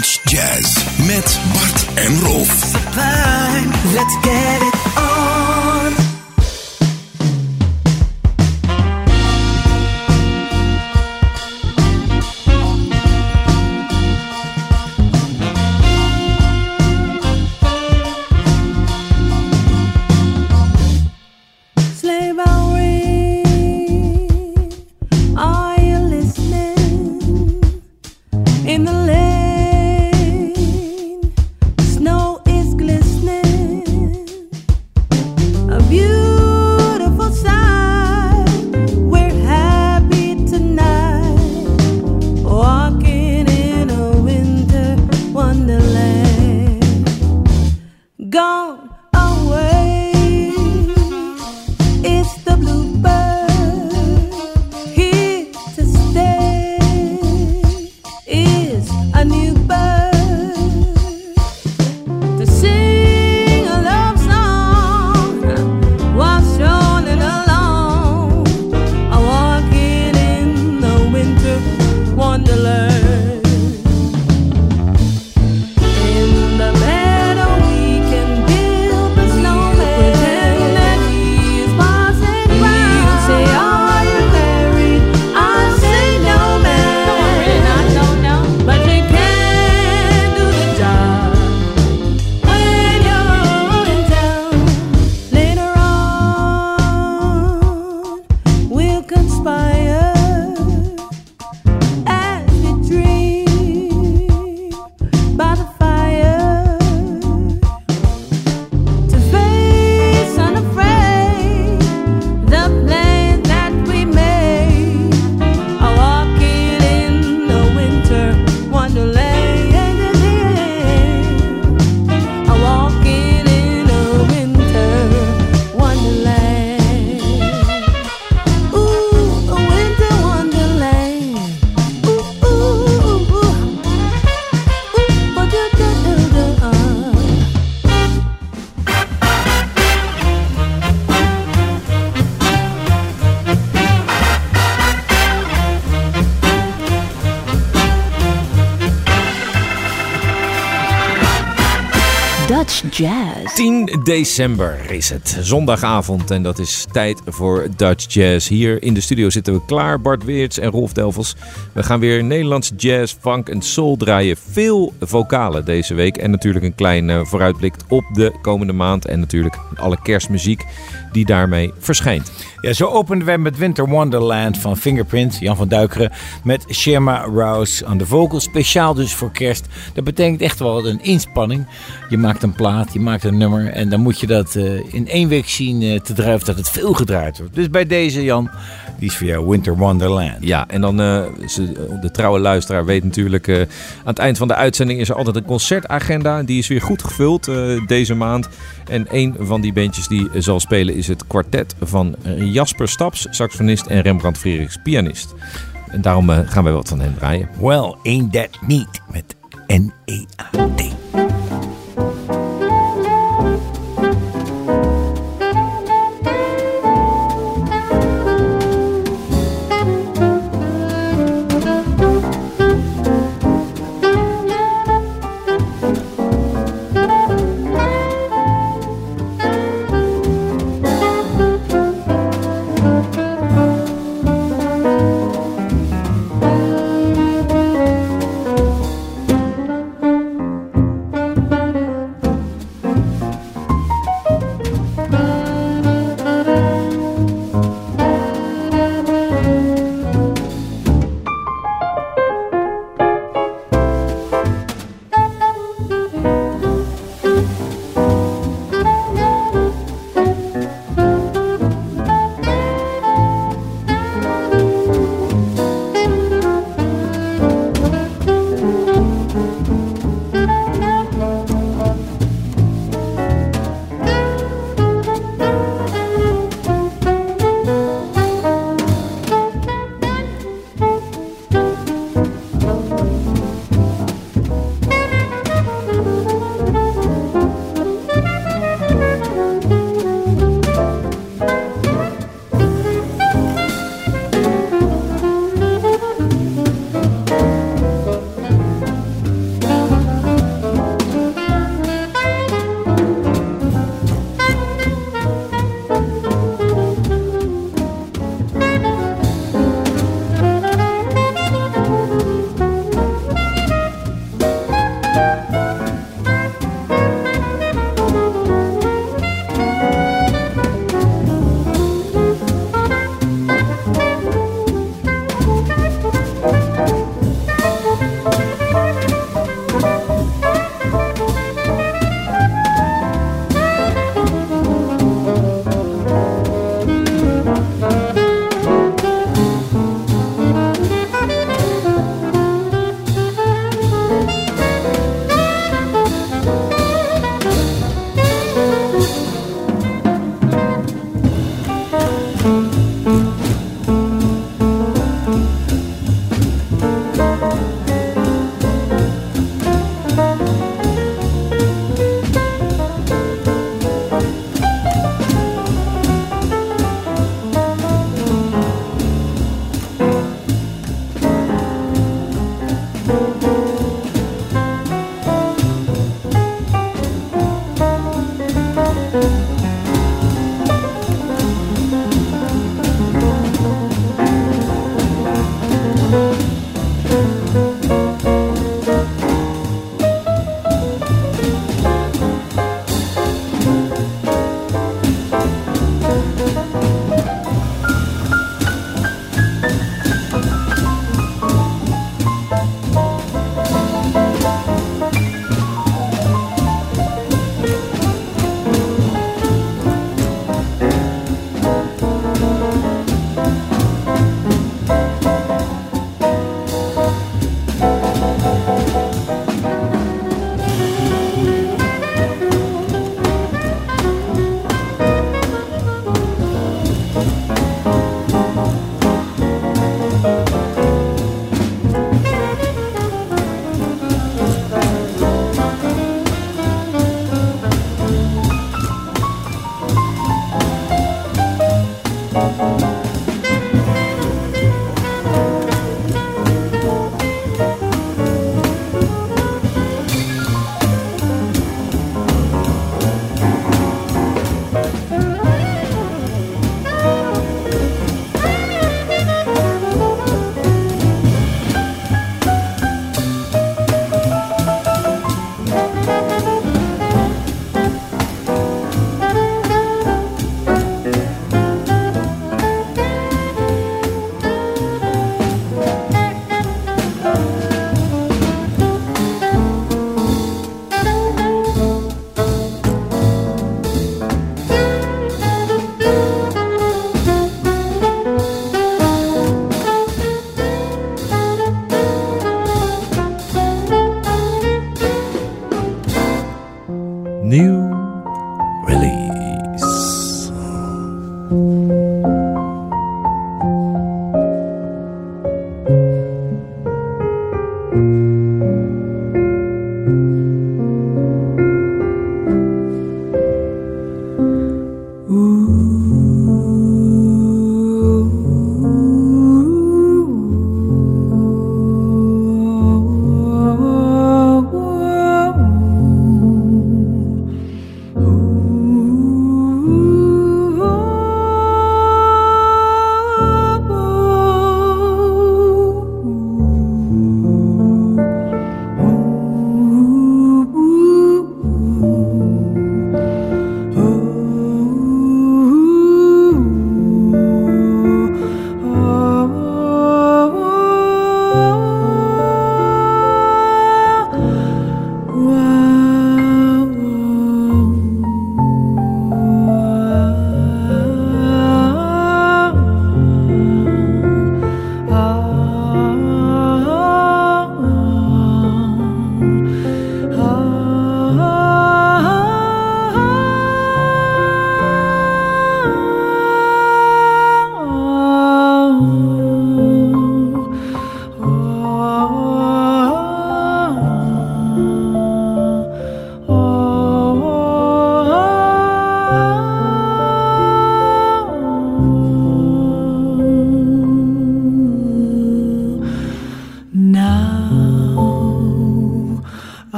Jazz met Bart en Rolf. Let's get it december is het, zondagavond. En dat is tijd voor Dutch Jazz. Hier in de studio zitten we klaar, Bart Weerts en Rolf Delvels. We gaan weer Nederlands jazz, funk en soul draaien. Veel vocalen deze week. En natuurlijk een klein eh, vooruitblik op de komende maand. En natuurlijk alle kerstmuziek die daarmee verschijnt. Ja, zo openden wij met Winter Wonderland van Fingerprint, Jan van Duikeren, met Sherma Rouse aan de vocals. Speciaal dus voor kerst. Dat betekent echt wel een inspanning. Je maakt een plaat, je maakt een nummer en dan moet je dat eh, in één week zien eh, te druiven dat het veel gedraaid wordt. Dus bij deze Jan, die is voor jou Winter Wonderland. Ja, en dan eh, de trouwe luisteraar weet natuurlijk... aan het eind van de uitzending is er altijd een concertagenda. Die is weer goed gevuld deze maand. En een van die bandjes die zal spelen is het kwartet van Jasper Staps, saxofonist en Rembrandt Frerichs, pianist. En daarom gaan wij wat van hen draaien. Well, ain't that neat met N-E-A-T.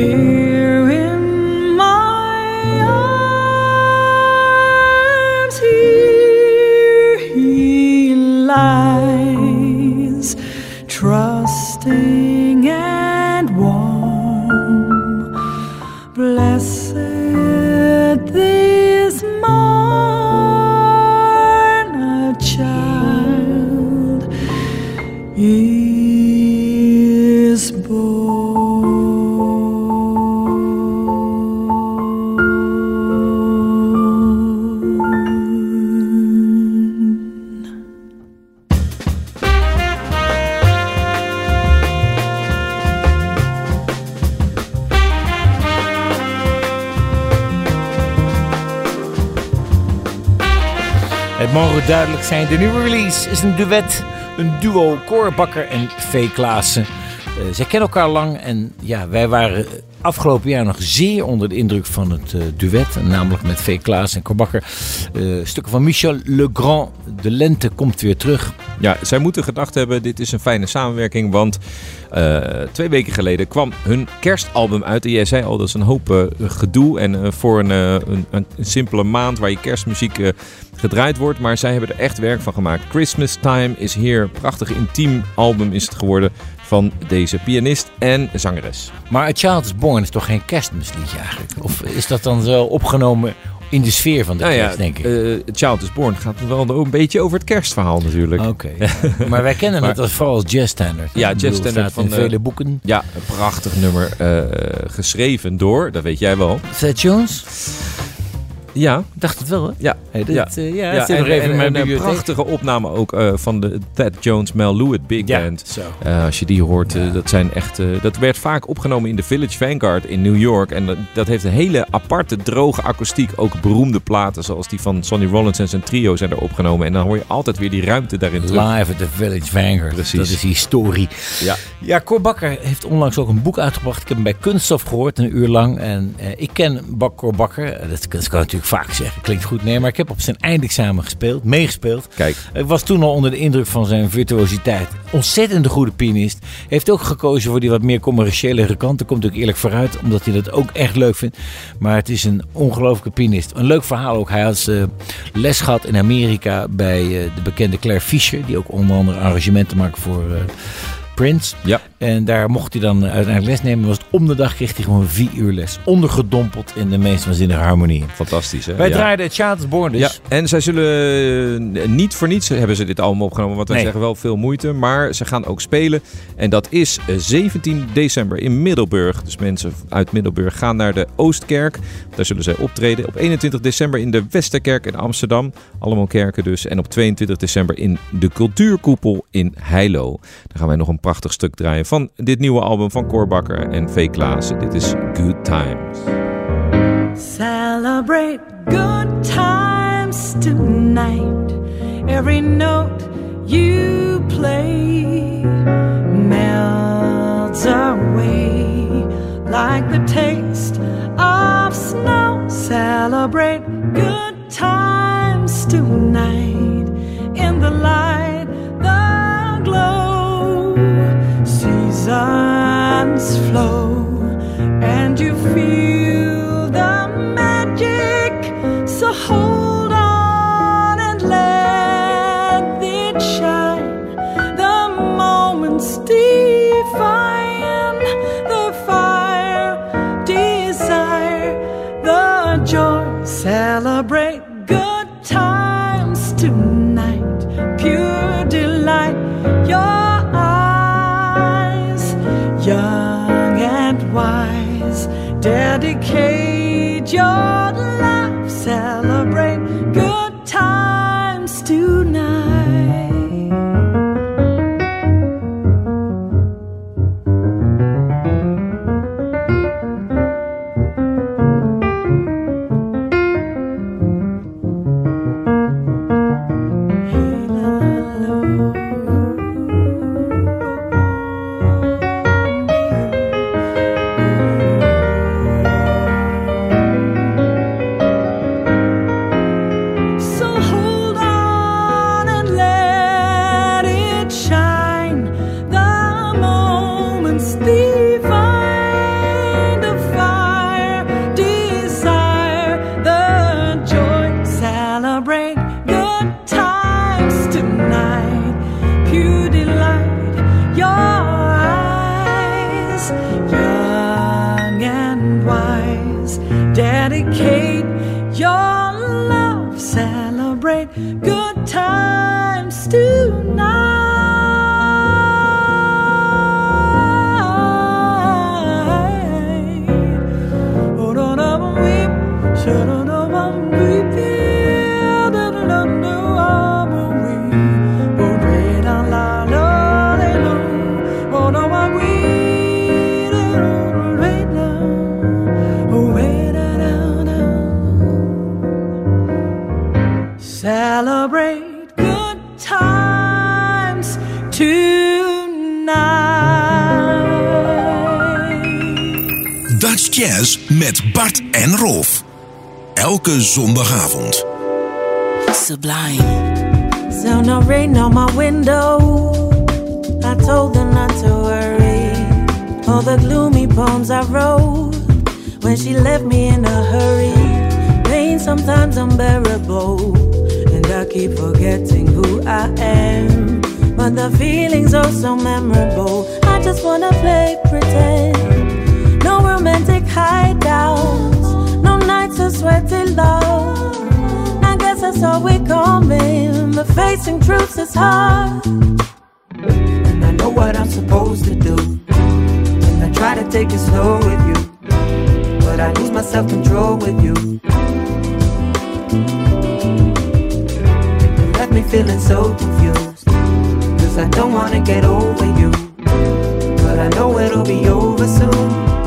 Here zijn, de nieuwe release is een duet. Een duo, Cor Bakker en Vee Klaassen. Eh, zij kennen elkaar lang en ja, wij waren afgelopen jaar nog zeer onder de indruk van het eh, duet. Namelijk met Vee Klaassen en Cor Bakker. Eh, stukken van Michel Legrand. De lente komt weer terug. Ja, zij moeten gedacht hebben, dit is een fijne samenwerking, want eh, twee weken geleden kwam hun kerstalbum uit. En jij zei al, dat is een hoop eh, gedoe en eh, voor een, een, een, simpele maand waar je kerstmuziek gedraaid wordt. Maar zij hebben er echt werk van gemaakt. Christmas Time is hier, prachtig intiem album is het geworden van deze pianist en zangeres. Maar A Child is Born is toch geen kerstmisliedje eigenlijk? Of is dat dan wel opgenomen in de sfeer van de Nou ja, kerst, denk ik? eh, Child is Born gaat wel een beetje over het kerstverhaal natuurlijk. Oké. maar wij kennen het als, vooral als jazzstandard. Ja, jazzstandard van, eh, vele boeken. Ja, een prachtig nummer eh, geschreven door, dat weet jij wel. Thad Jones? Ja, Ik dacht het wel, hè? ja. Hey, dit, ja. eh, ja, Ja, en, nog even en- in mijn en een prachtige opname ook eh, van de Thad Jones Mel Lewitt Big Ja, Band. zo. Eh, als je die hoort, eh, dat zijn echt. eh, dat werd vaak opgenomen in de Village Vanguard in New York. En dat, dat heeft een hele aparte, droge akoestiek. Ook beroemde platen, zoals die van Sonny Rollins en zijn trio, zijn er opgenomen. En dan hoor je altijd weer die ruimte daarin terug. Live at the Village Vanguard. Precies. Dat is historie. Ja. Ja, Cor Bakker heeft onlangs ook een boek uitgebracht. Ik heb hem bij Kunststof gehoord, een uur lang. En eh, ik ken Bak Cor Bakker. Dat, kan natuurlijk vaak zeggen, klinkt goed. Nee, maar ik heb op zijn eindexamen gespeeld, meegespeeld. Kijk, Ik was toen al onder de indruk van zijn virtuositeit. Ontzettend goede pianist. Heeft ook gekozen voor die wat meer commerciële kant. Daar komt ook eerlijk vooruit, omdat hij dat ook echt leuk vindt. Maar het is een ongelooflijke pianist. Een leuk verhaal ook. Hij had eh, les gehad in Amerika bij eh, de bekende Claire Fischer. Die ook onder andere arrangementen maakt voor eh, Prince. ja. En daar mocht hij dan uiteindelijk les nemen. Was het om de dag kreeg hij gewoon vier uur les. Ondergedompeld in de meest waanzinnige harmonie. Fantastisch, hè? Wij Ja. draaiden Child is Born dus. Ja, en zij zullen eh, niet voor niets hebben ze dit album opgenomen, want wij Nee. zeggen wel veel moeite, maar ze gaan ook spelen. En dat is eh, 17 december in Middelburg. Dus mensen uit Middelburg gaan naar de Oostkerk. Daar zullen zij optreden. Op 21 december in de Westerkerk in Amsterdam. Allemaal kerken dus. En op 22 december in de Cultuurkoepel in Heilo. Dan gaan wij nog een prachtig stuk draaien van dit nieuwe album van Koorbakker en V. Klaassen. Dit is Good Times. Celebrate good times tonight. Every note you play melts away like the taste of snow. Celebrate Bart en Rolf. Elke zondagavond. Sublime. Sound no rain on my window. I told them not to worry. All the gloomy poems I wrote when she left me in a hurry. Pain sometimes unbearable, and I keep forgetting who I am. But the feeling's oh so memorable. I just wanna play pretend. Hideouts, no nights of sweaty love. I guess that's all we're coming, but facing truths is hard. And I know what I'm supposed to do. And I try to take it slow with you, but I lose my self control with you. You left me feeling so confused. Cause I don't wanna get over you, but I know it'll be over soon.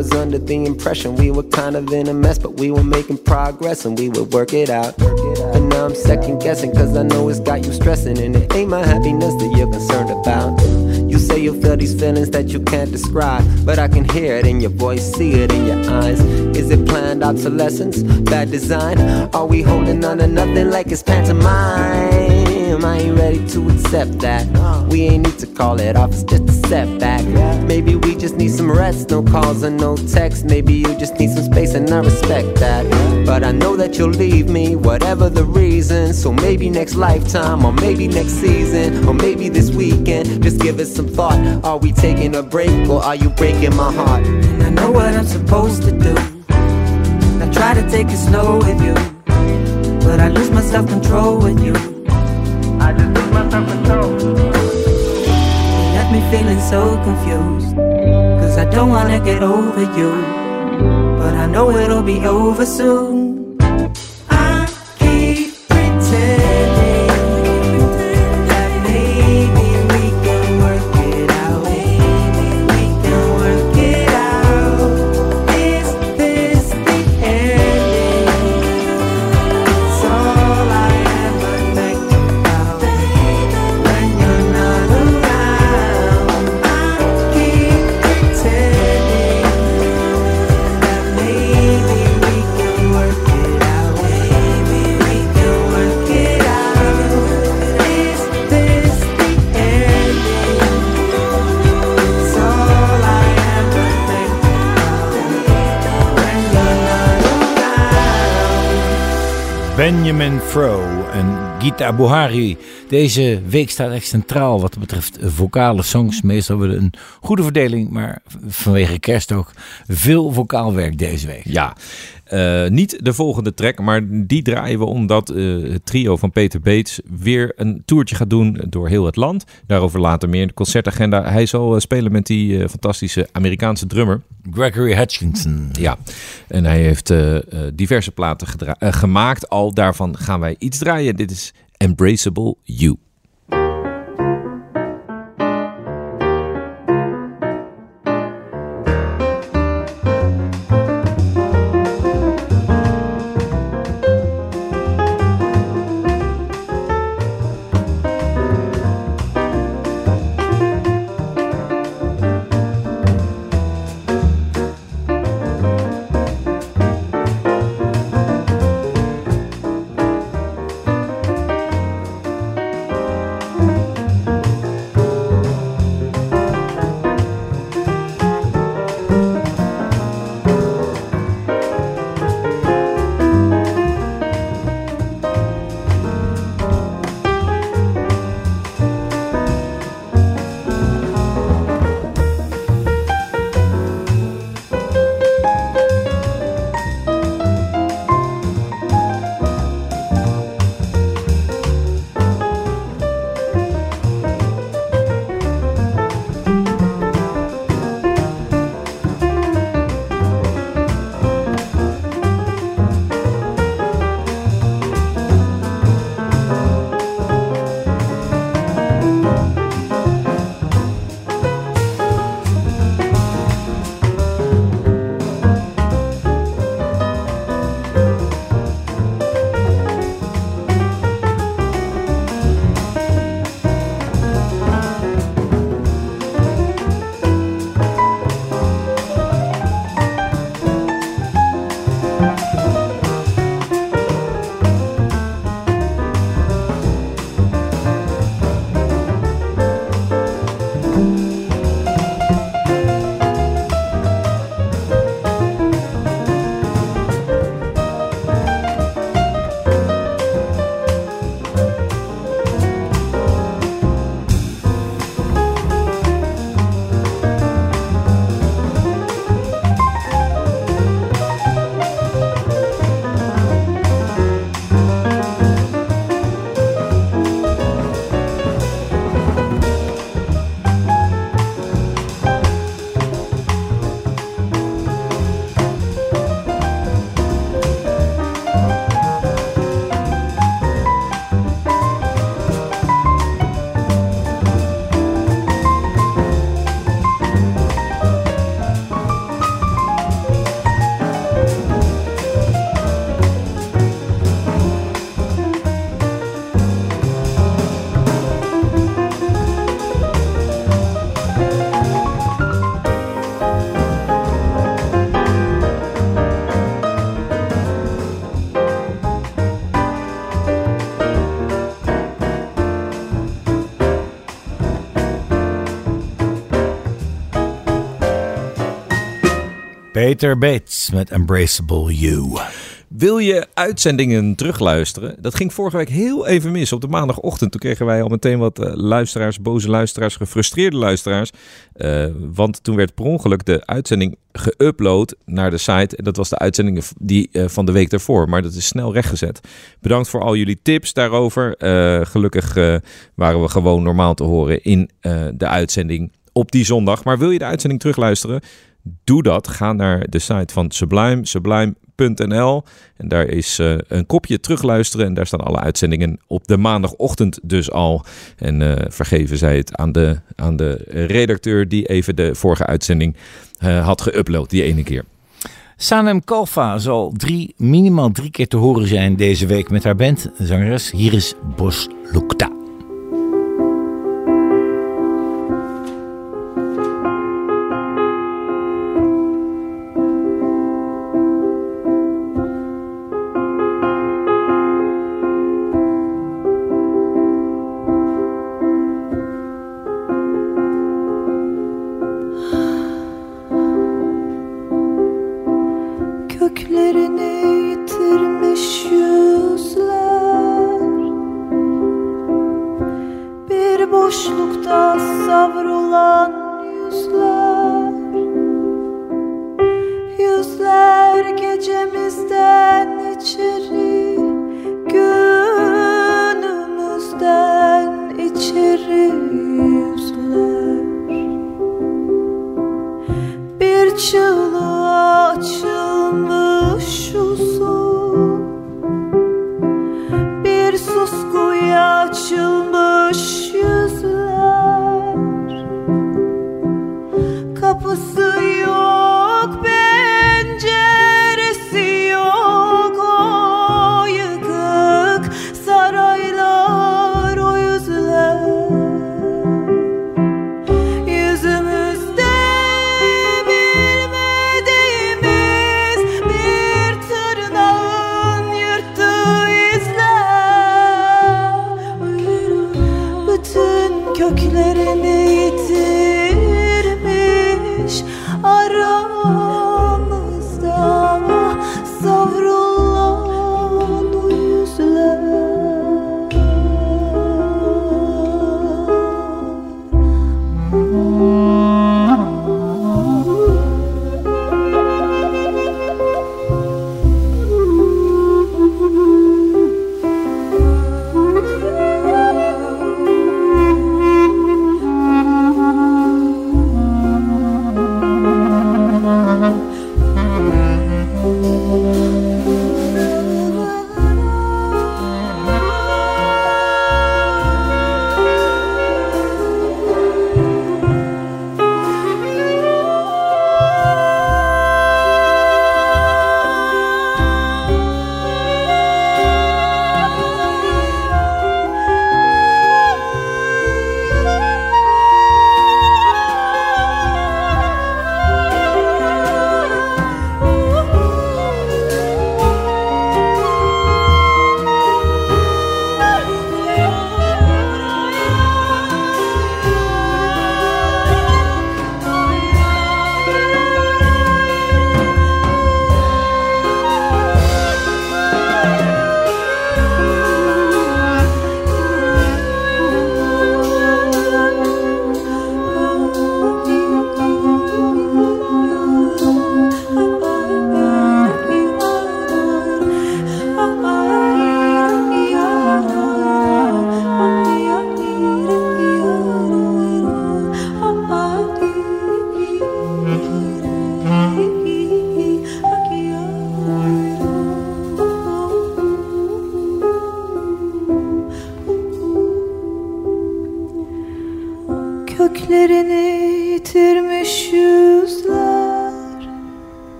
Was under the impression we were kind of in a mess, but we were making progress and we would work it out. And now I'm second guessing, cause I know it's got you stressing, and it ain't my happiness that you're concerned about. You say you feel these feelings that you can't describe. But I can hear it in your voice, see it in your eyes. Is it planned obsolescence? Bad design? Are we holding on to nothing like it's pantomime? I ain't ready to accept that. We ain't need to call it off, it's just a setback. Maybe we just need some rest, no calls and no texts. Maybe you just need some space, and I respect that. But I know that you'll leave me, whatever the reason. So maybe next lifetime, or maybe next season, or maybe this weekend. Just give it some thought. Are we taking a break, or are you breaking my heart? And I know what I'm supposed to do. I try to take it slow with you, but I lose my self control with you. I just lose my self control. Me feeling so confused, cause I don't wanna get over you, but I know it'll be over soon. Benjamin Fro en Gita Buhari. Deze week staat echt centraal wat betreft vocale songs. Meestal hebben we een goede verdeling, maar vanwege kerst ook veel vocaal werk deze week. Ja, eh, niet de volgende track, maar die draaien we omdat eh, het trio van Peter Bates weer een toertje gaat doen door heel het land. Daarover later meer in de concertagenda. Hij zal eh, spelen met die fantastische Amerikaanse drummer. Gregory Hutchinson. Ja, en hij heeft diverse platen gemaakt. Al daarvan gaan wij iets draaien. Dit is Embraceable You. Peter Bates met Embraceable You. Wil je uitzendingen terugluisteren? Dat ging vorige week heel even mis. Op de maandagochtend toen kregen wij al meteen wat eh, luisteraars, boze luisteraars, gefrustreerde luisteraars. Uh, want toen werd per ongeluk de uitzending geüpload naar de site. En dat was de uitzending die, uh, van de week daarvoor. Maar dat is snel rechtgezet. Bedankt voor al jullie tips daarover. gelukkig waren we gewoon normaal te horen in de uitzending op die zondag. Maar wil je de uitzending terugluisteren? Doe dat. Ga naar de site van Sublime, sublime.nl. En daar is uh, een kopje terugluisteren. En daar staan alle uitzendingen op de maandagochtend dus al. En uh, vergeven zij het aan de, aan de redacteur die even de vorige uitzending uh, had geüpload, die ene keer. Sanem Kalfa zal minimaal drie keer te horen zijn deze week met haar band, zangeres. Hier is Bos Lukta.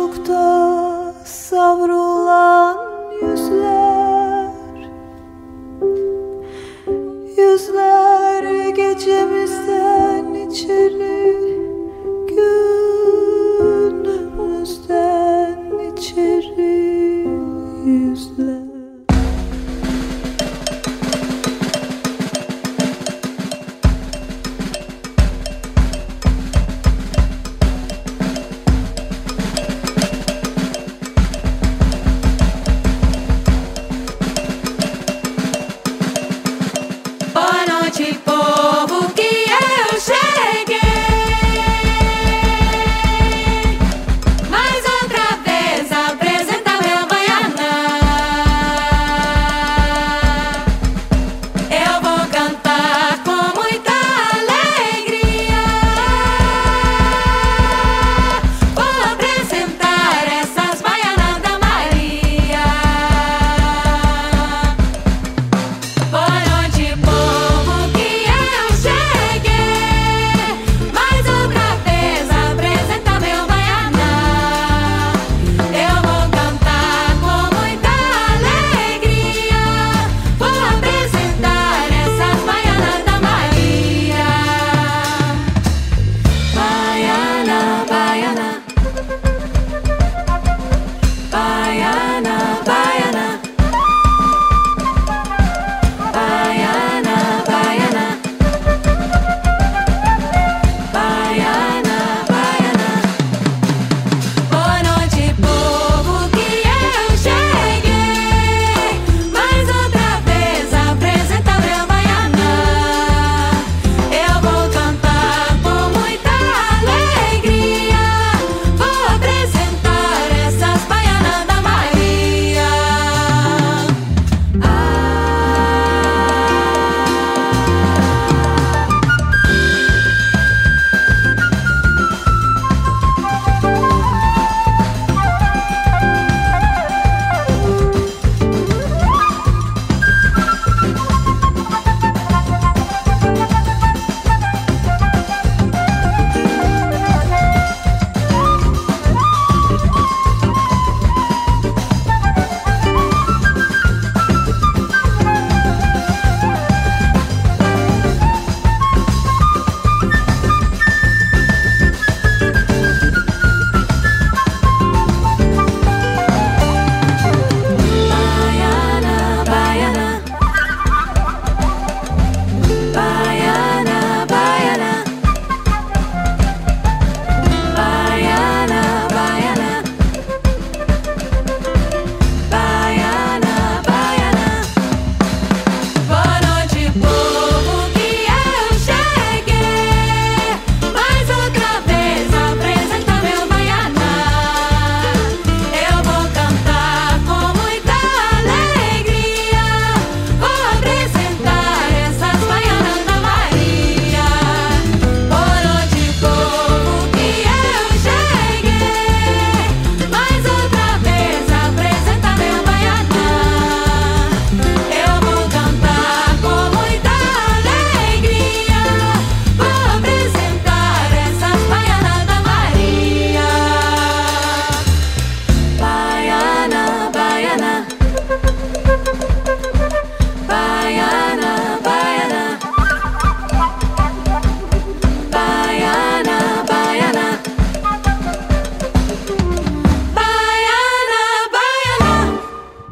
boşlukta savrulan yüzler. Yüzler gecemizden içeri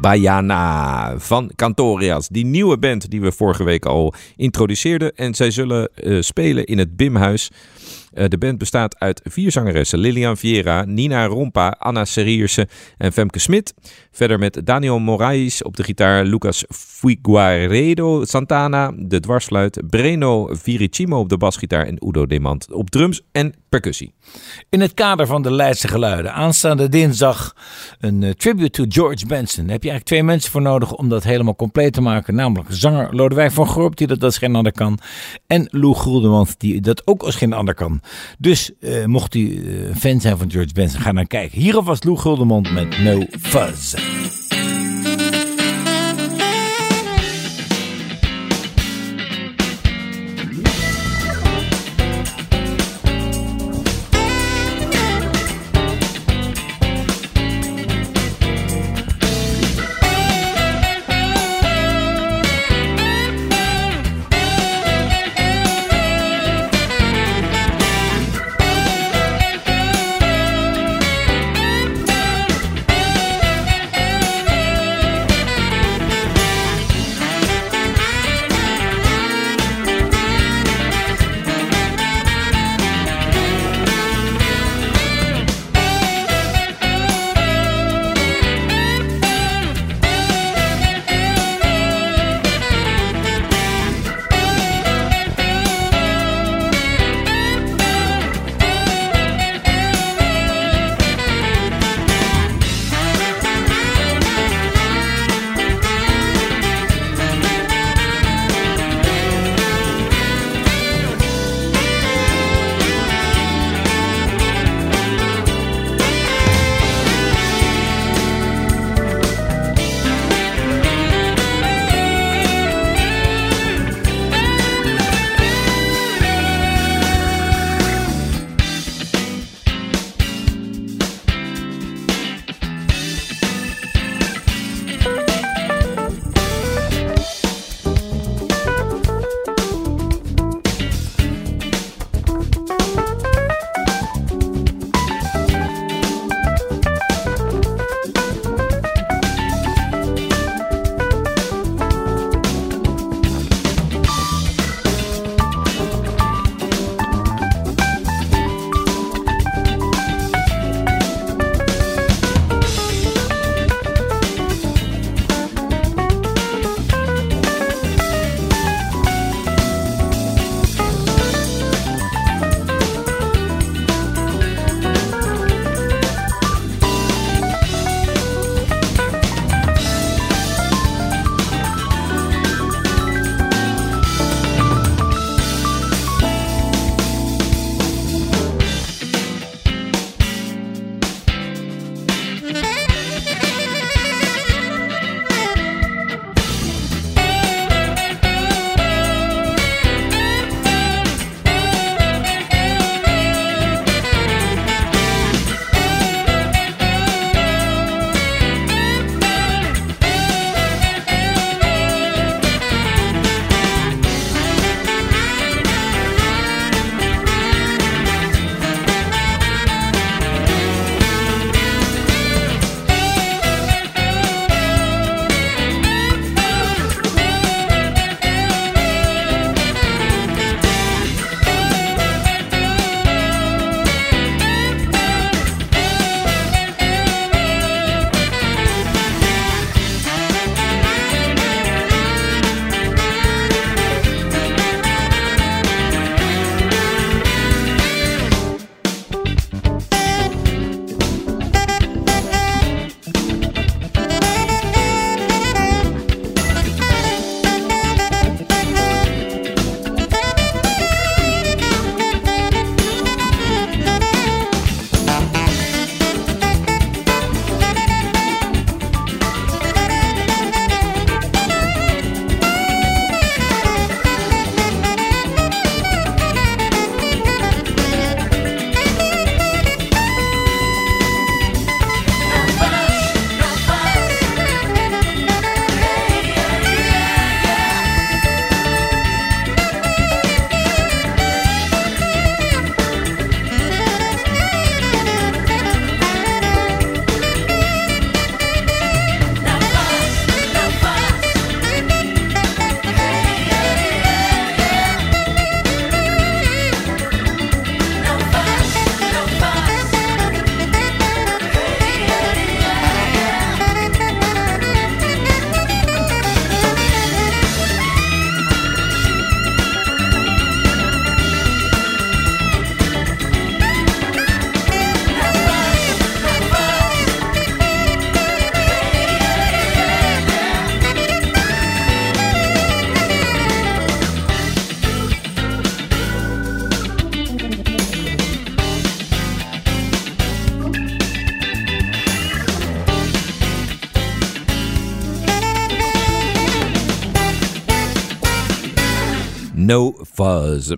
Bayana van Cantorias. Die nieuwe band die we vorige week al introduceerden. En zij zullen uh, spelen in het Bimhuis. Uh, de band bestaat uit vier zangeressen. Lilian Vieira, Nina Rompa, Anna Serierse en Femke Smit. Verder met Daniel Moraes op de gitaar. Lucas Figuaredo Santana, de dwarsfluit. Breno Viricimo op de basgitaar. En Udo Demand op drums en percussie. In het kader van de Leidse geluiden. Aanstaande dinsdag een uh, tribute to George Benson. Daar heb je eigenlijk twee mensen voor nodig om dat helemaal compleet te maken. Namelijk zanger Lodewijk van Gorp, die dat als geen ander kan. En Lou Groldemans, die dat ook als geen ander kan. Dus uh, mocht u uh, fan zijn van George Benson, ga naar kijken. Hierop was Lou Guldemond met No Fuzz.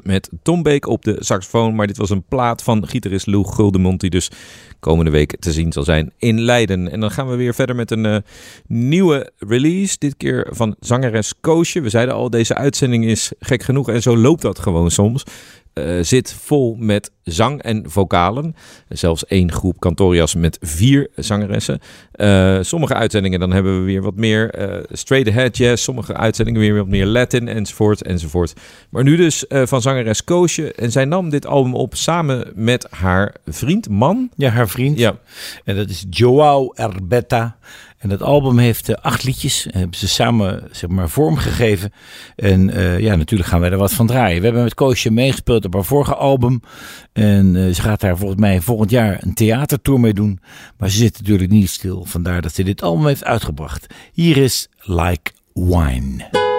Met Tom Beek op de saxofoon. Maar dit was een plaat van gitarist Lou Guldemond die dus komende week te zien zal zijn in Leiden. En dan gaan we weer verder met een eh, nieuwe release. Dit keer van zangeres Koosje. We zeiden al, deze uitzending is gek genoeg en zo loopt dat gewoon soms. Eh, zit vol met zang en vocalen. Zelfs één groep Cantorias met vier zangeressen. Eh, sommige uitzendingen dan hebben we weer wat meer eh, straight ahead jazz. Sommige uitzendingen weer wat meer Latin enzovoort enzovoort. Maar nu dus van zangeres Koosje. En zij nam dit album op samen met haar vriend, man. Ja, haar vriend. Ja. En dat is Joao Erbetta. En dat album heeft uh, acht liedjes. En hebben ze samen zeg maar, vormgegeven. En uh, ja, natuurlijk gaan wij er wat van draaien. We hebben met Koosje meegespeeld op haar vorige album. En ze gaat daar volgens mij volgend jaar een theatertour mee doen. Maar ze zit natuurlijk niet stil. Vandaar dat ze dit album heeft uitgebracht. Hier is Like Wine.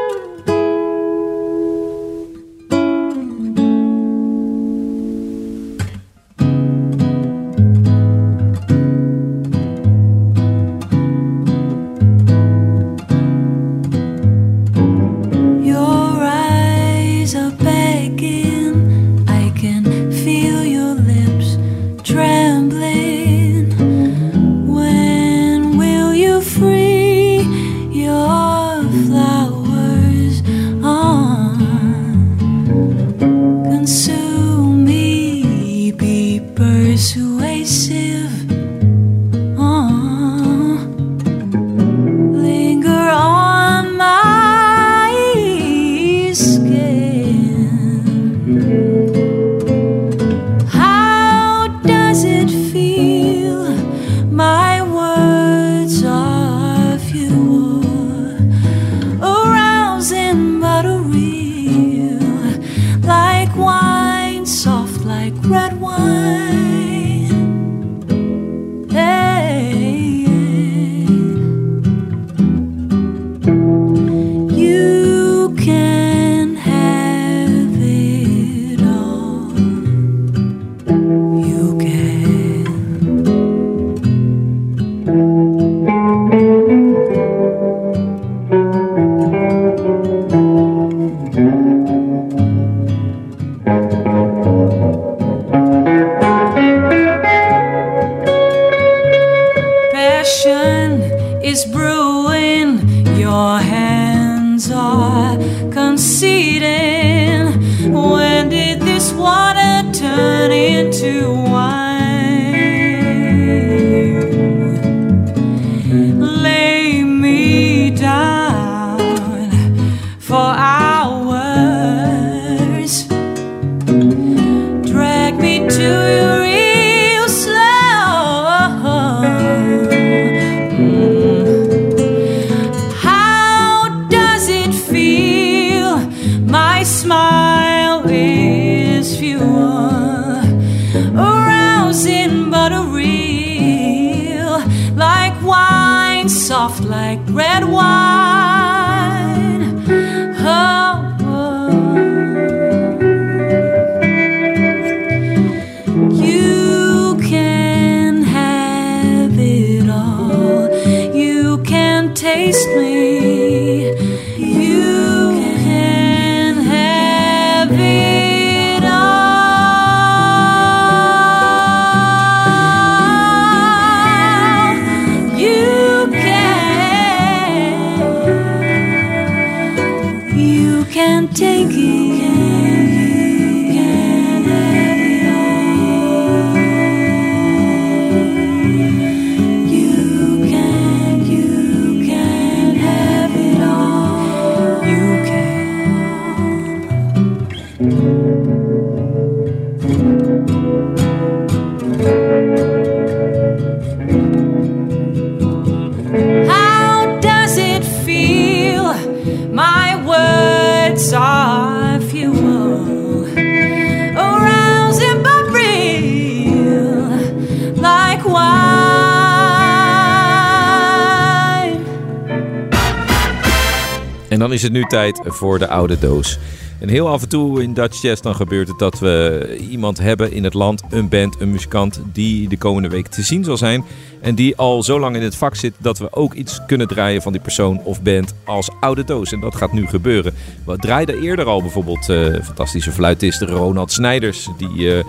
Is het nu tijd voor de oude doos. En heel af en toe in Dutch Jazz dan gebeurt het dat we iemand hebben in het land, een band, een muzikant, die de komende week te zien zal zijn. En die al zo lang in het vak zit dat we ook iets kunnen draaien van die persoon of band als oude doos. En dat gaat nu gebeuren. We draaiden eerder al bijvoorbeeld eh, fantastische fluitist Ronald Snijders, die eh,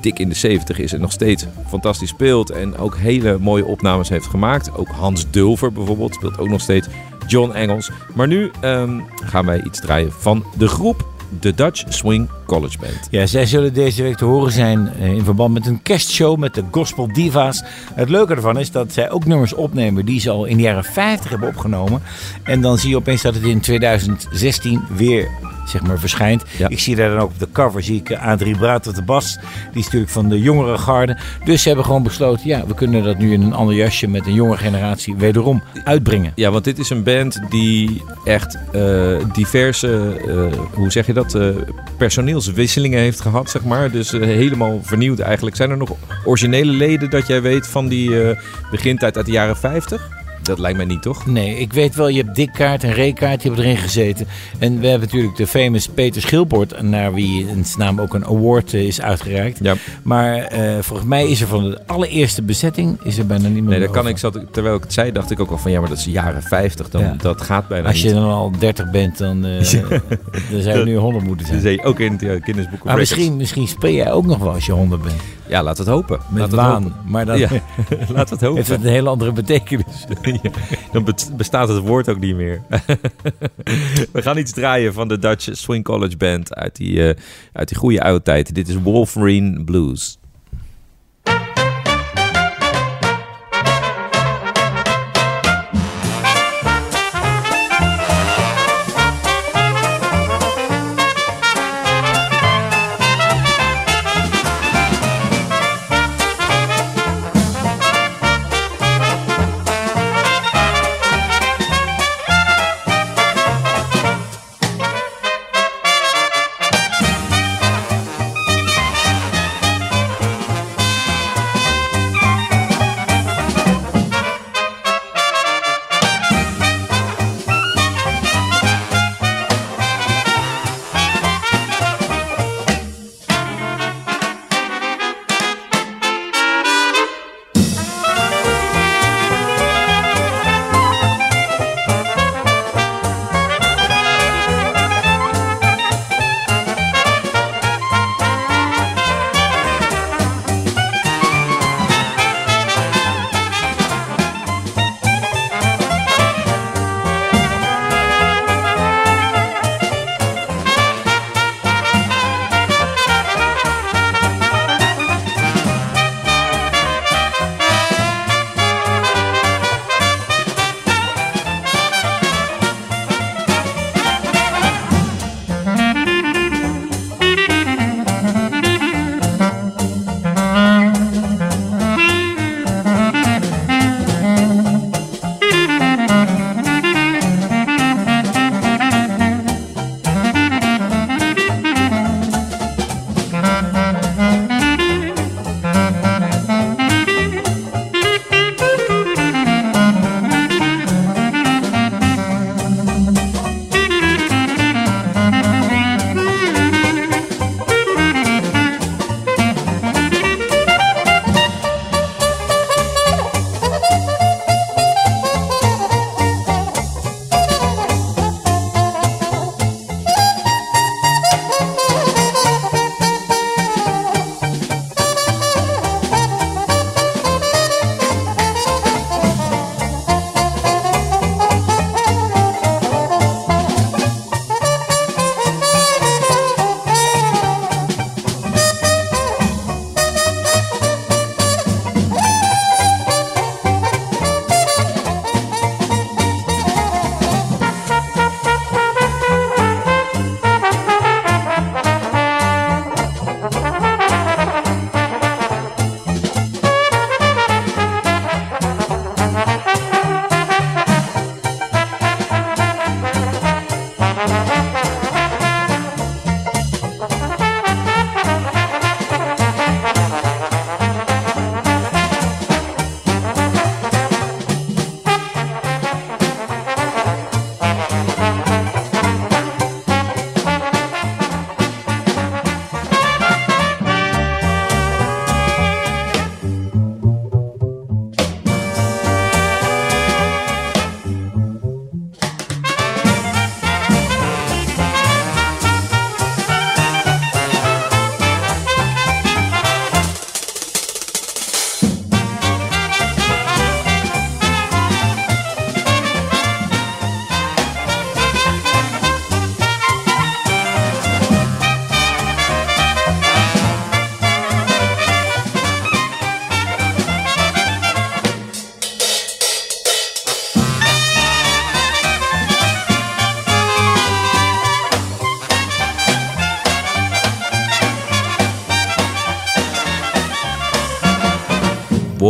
dik in de 70 is en nog steeds fantastisch speelt. En ook hele mooie opnames heeft gemaakt. Ook Hans Dulver bijvoorbeeld speelt ook nog steeds. John Engels. Maar nu ehm, gaan wij iets draaien van de groep de Dutch Swing College Band. Ja, zij zullen deze week te horen zijn eh, in verband met een kerstshow met de Gospel Divas. Het leuke ervan is dat zij ook nummers opnemen die ze al in de jaren 50 hebben opgenomen. En dan zie je opeens dat het in 2016 weer zeg maar, verschijnt. Ja. Ik zie daar dan ook op de cover zie ik Adrie Braat op de bas. Die is natuurlijk van de jongere garde. Dus ze hebben gewoon besloten, ja, we kunnen dat nu in een ander jasje met een jonge generatie wederom uitbrengen. Ja, want dit is een band die echt eh, diverse, eh, hoe zeg je dat, eh, personeelswisselingen heeft gehad, zeg maar. Dus eh, helemaal vernieuwd eigenlijk. Zijn er nog originele leden dat jij weet van die eh begintijd uit de jaren 50? Dat lijkt mij niet, toch? Nee, ik weet wel, je hebt Dikkaart en Reekaart, die hebben erin gezeten. En we hebben natuurlijk de famous Peter Schilbord, naar wie in zijn naam ook een award eh, is uitgereikt. Ja. Maar eh, volgens mij is er van de allereerste bezetting is er bijna niemand Nee, dat kan over. ik. Zat, terwijl ik het zei, dacht ik ook al van ja, maar dat is jaren 50. Dan, Ja. Dat gaat bijna Als je niet. dan al 30 bent, dan, eh dan zou je nu 100 moeten zijn. ook in het Maar misschien, misschien speel jij ook nog wel als je 100 bent. Ja, laat het hopen. Met laat het hopen. Maar dan laat het hopen. heeft het een hele andere betekenis. Dan be- bestaat het woord ook niet meer. We gaan iets draaien van de Dutch Swing College Band uit die, eh, uit die goede oude tijd. Dit is Wolverine Blues.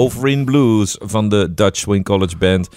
Wolverine Blues van de Dutch Swing College Band.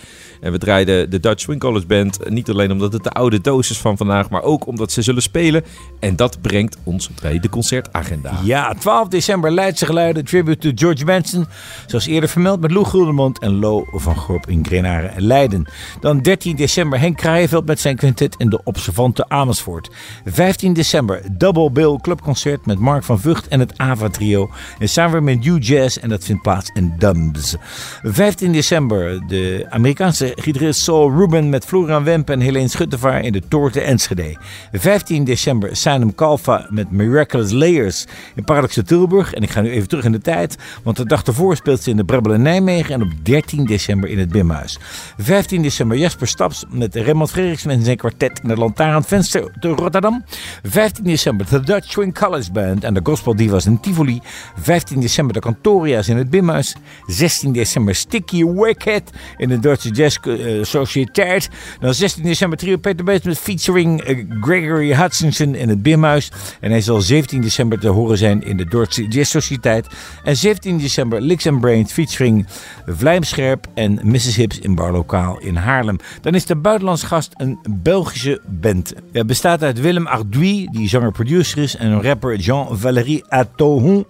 En we draaiden de Dutch Swing College Band niet alleen omdat het de oude doos is van vandaag, maar ook omdat ze zullen spelen. En dat brengt ons bij de concertagenda. Ja, 12 december Leidse Geluiden, tribute to George Benson. Zoals eerder vermeld met Lou Guldenmond en Lo van Gorp in Grenaren en Leiden. Dan 13 december Henk Kraaienveld met zijn quintet in de Observante Amersfoort. 15 december Double Bill Clubconcert met Mark van Vught en het Ava Trio. En samen met New Jazz en dat vindt plaats in Dumbs. 15 december de Amerikaanse gitarist Saul Ruben met Florian Wemp en Helene Schuttevaar in de Toorte Enschede. 15 december Simon Kalfa met Miraculous Layers in Paradoxe Tilburg. En ik ga nu even terug in de tijd, want de dag ervoor speelt ze in de Brabbel Nijmegen en op 13 december in het Bimhuis. 15 december Jasper Staps met Raymond Frederiksen en zijn kwartet in het Lantaarnvenster te Rotterdam. 15 december de Dutch Swing College Band en de Gospel Divas in Tivoli. 15 december de Cantoria's in het Bimhuis. 16 december Sticky Wicked in de Duitse Jazz uh, Sociëteit. Dan 16 december trio Peter Bates met featuring uh, Gregory Hutchinson in het Bimhuis. En hij zal 17 december te horen zijn in de Duitse Jazz Sociëteit. En 17 december Licks and Brains featuring Vlijmscherp en Mrs. Hips in Barlokaal in Haarlem. Dan is de buitenlands gast een Belgische band. Het bestaat uit Willem Ardouy, die zanger-producer is, en een rapper Jean-Valéry Atohon.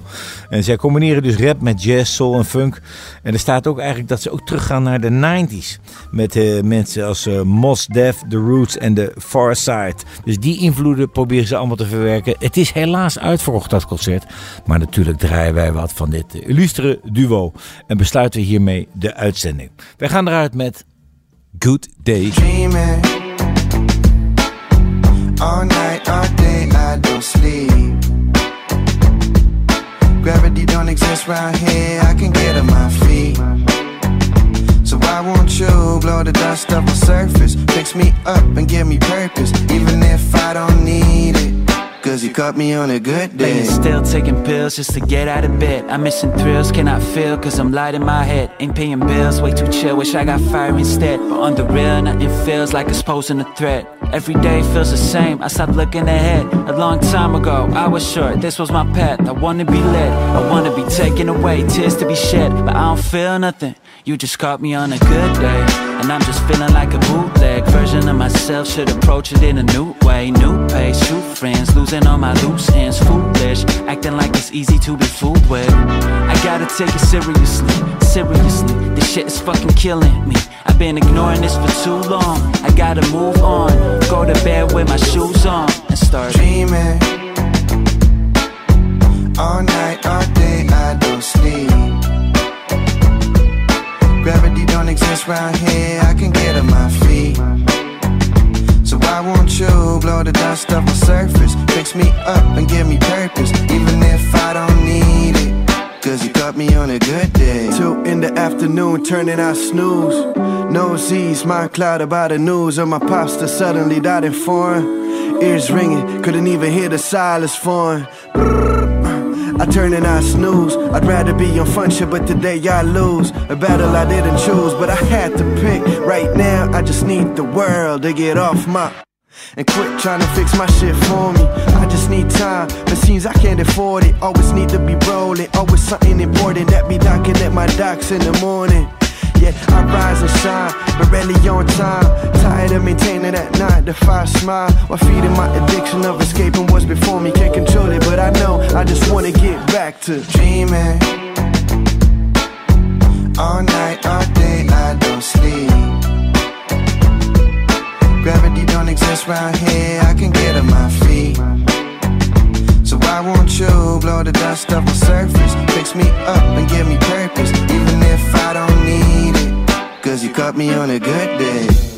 En zij combineren dus rap met jazz, soul en funk. En er staat ook eigenlijk dat ze ook teruggaan naar de 90s. Met uh, mensen als uh, Mos Def, The Roots en The Far Side. Dus die invloeden proberen ze allemaal te verwerken. Het is helaas uitverkocht dat concert. Maar natuurlijk draaien wij wat van dit illustere duo. En besluiten hiermee de uitzending. Wij gaan eruit met Good Day. Dreaming. All night, all day, I don't sleep. Gravity don't exist round here, I can get on my feet. So want you blow the dust off my surface? Fix me up and give me purpose, even if I don't need it. Cause you caught me on a good day. Laying still taking pills just to get out of bed. I'm missing thrills, cannot feel cause I'm light in my head. Ain't paying bills, way too chill, wish I got fire instead. But on the real, nothing feels like it's posing a threat. Every day feels the same, I stopped looking ahead. A long time ago, I was sure this was my path. I wanna be led, I wanna be taken away, tears to be shed. But I don't feel nothing, you just caught me on a good day. And I'm just feeling like a bootleg version of myself. Should approach it in a new way, new pace, true friends, losing all my loose ends, foolish, acting like it's easy to be fooled with. I gotta take it seriously, seriously. This shit is fucking killing me. I've been ignoring this for too long. I gotta move on, go to bed with my shoes on, and start dreaming. All night, all day, I don't sleep. Don't exist here, I can get on my feet. So why won't you blow the dust off my surface? Fix me up and give me purpose, even if I don't need it. Cause you caught me on a good day. Two in the afternoon, turning out snooze. No Z's, my cloud about the news of my pops pasta suddenly died in foreign. Ears ringing, couldn't even hear the silence form. I turn and I snooze. I'd rather be on fun shit, but today I lose. A battle I didn't choose, but I had to pick. Right now, I just need the world to get off my. And quit trying to fix my shit for me. I just need time, but seems I can't afford it. Always need to be rolling, always something important that be knocking at my docks in the morning. Yeah, I rise and shine, but rarely on time. Tired of maintaining that nine to five smile while feeding my addiction of escaping what's before me. Can't control it, but I know I just wanna get back to dreaming. All night, all day, I don't sleep. Gravity don't exist round here, I can get on my feet. So want you blow the dust off my surface? Fix me up and give me purpose, even if I don't need it. Cause you caught me on a good day.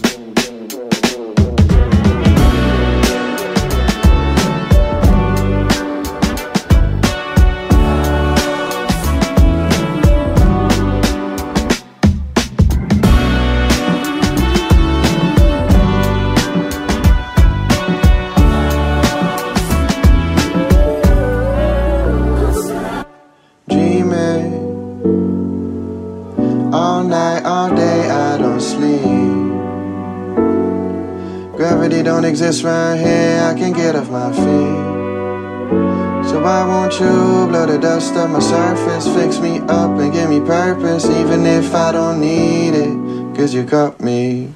Exist right here, I can get off my feet. So why won't you blow the dust off my surface? Fix me up and give me purpose, even if I don't need it. Cause you got me.